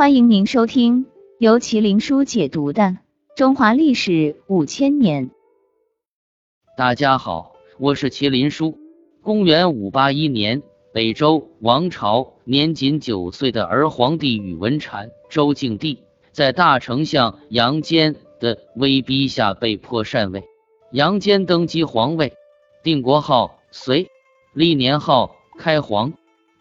欢迎您收听由麒麟书解读的《中华历史五千年》。大家好，我是麒麟书。公元五八一年，北周王朝年仅九岁的儿皇帝宇文阐（周敬帝）在大丞相杨坚的威逼下被迫禅位。杨坚登基皇位，定国号隋，历年号开皇。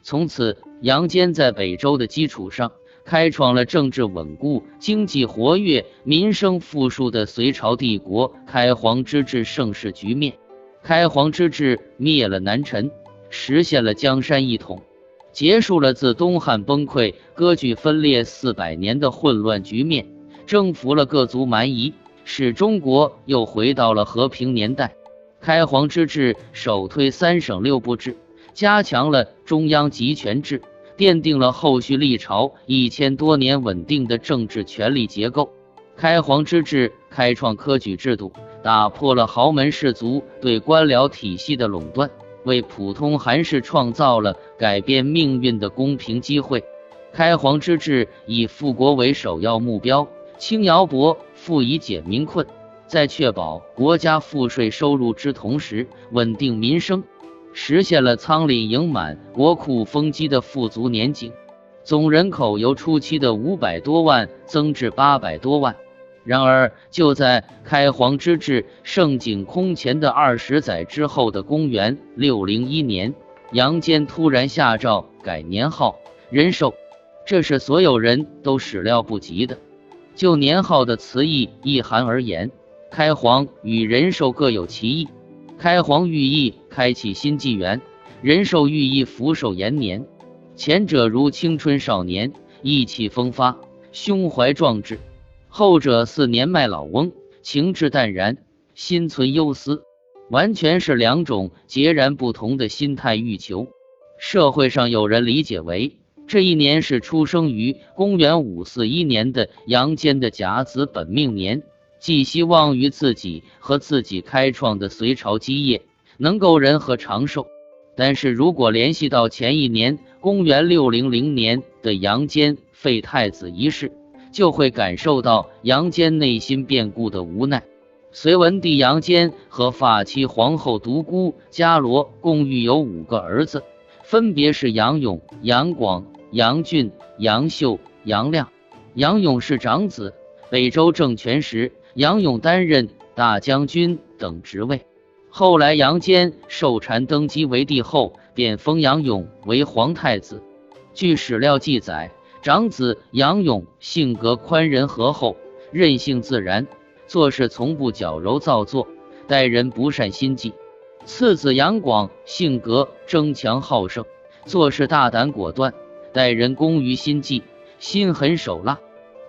从此，杨坚在北周的基础上，开创了政治稳固、经济活跃、民生富庶的隋朝帝国开皇之治盛世局面。开皇之治灭了南陈，实现了江山一统，结束了自东汉崩溃、割据分裂四百年的混乱局面，征服了各族蛮夷。使中国又回到了和平年代。开皇之治首推三省六部制，加强了中央集权制，奠定了后续历朝一千多年稳定的政治权力结构。开皇之治开创科举制度，打破了豪门士族对官僚体系的垄断，为普通寒士创造了改变命运的公平机会。开皇之治以富国为首要目标。轻徭薄赋以解民困，在确保国家赋税收入之同时，稳定民生，实现了仓廪盈满、国库丰积的富足年景。总人口由初期的五百多万增至八百多万。然而，就在开皇之治盛景空前的二十载之后的公元六零一年，杨坚突然下诏改年号仁寿，这是所有人都始料不及的。就年号的词义意涵而言，开皇与仁寿各有其意。开皇寓意开启新纪元，仁寿寓意福寿延年。前者如青春少年，意气风发，胸怀壮志；后者似年迈老翁，情志淡然，心存忧思。完全是两种截然不同的心态欲求。社会上有人理解为。这一年是出生于公元五四一年的杨坚的甲子本命年，寄希望于自己和自己开创的隋朝基业能够人和长寿。但是如果联系到前一年公元六零零年的杨坚废太子一事，就会感受到杨坚内心变故的无奈。隋文帝杨坚和发妻皇后独孤伽罗共育有五个儿子，分别是杨勇、杨广。杨俊、杨秀、杨亮，杨勇是长子。北周政权时，杨勇担任大将军等职位。后来杨坚受禅登基为帝后，便封杨勇为皇太子。据史料记载，长子杨勇性格宽仁和厚，任性自然，做事从不矫揉造作，待人不善心计。次子杨广性格争强好胜，做事大胆果断。待人工于心计，心狠手辣。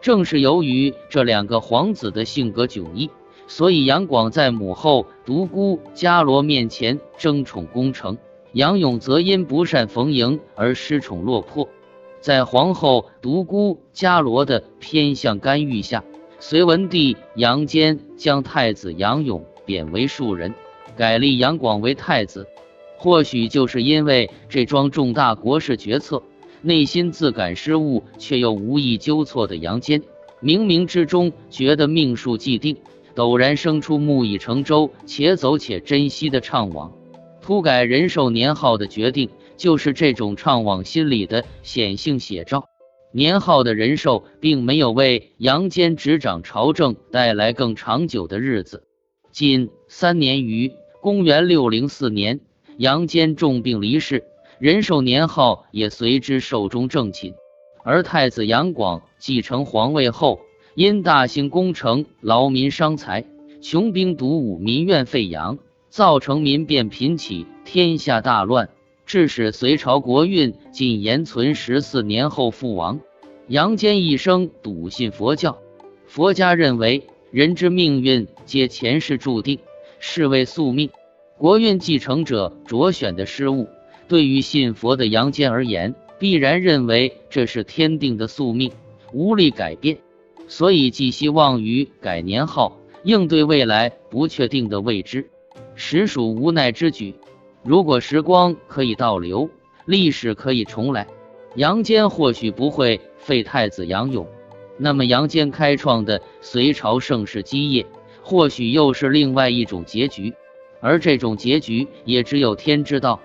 正是由于这两个皇子的性格迥异，所以杨广在母后独孤伽罗面前争宠攻城，杨勇则因不善逢迎而失宠落魄。在皇后独孤伽罗的偏向干预下，隋文帝杨坚将太子杨勇贬为庶人，改立杨广为太子。或许就是因为这桩重大国事决策。内心自感失误，却又无意纠错的杨坚，冥冥之中觉得命数既定，陡然生出木已成舟，且走且珍惜的怅惘。突改仁寿年号的决定，就是这种怅惘心理的显性写照。年号的仁寿，并没有为杨坚执掌朝政带来更长久的日子。仅三年余，公元六零四年，杨坚重病离世。仁寿年号也随之寿终正寝，而太子杨广继承皇位后，因大兴工程劳民伤财，穷兵黩武，民怨沸扬，造成民变频起，天下大乱，致使隋朝国运仅延存十四年后覆亡。杨坚一生笃信佛教，佛家认为人之命运皆前世注定，是为宿命，国运继承者着选的失误。对于信佛的杨坚而言，必然认为这是天定的宿命，无力改变，所以寄希望于改年号，应对未来不确定的未知，实属无奈之举。如果时光可以倒流，历史可以重来，杨坚或许不会废太子杨勇，那么杨坚开创的隋朝盛世基业，或许又是另外一种结局，而这种结局也只有天知道。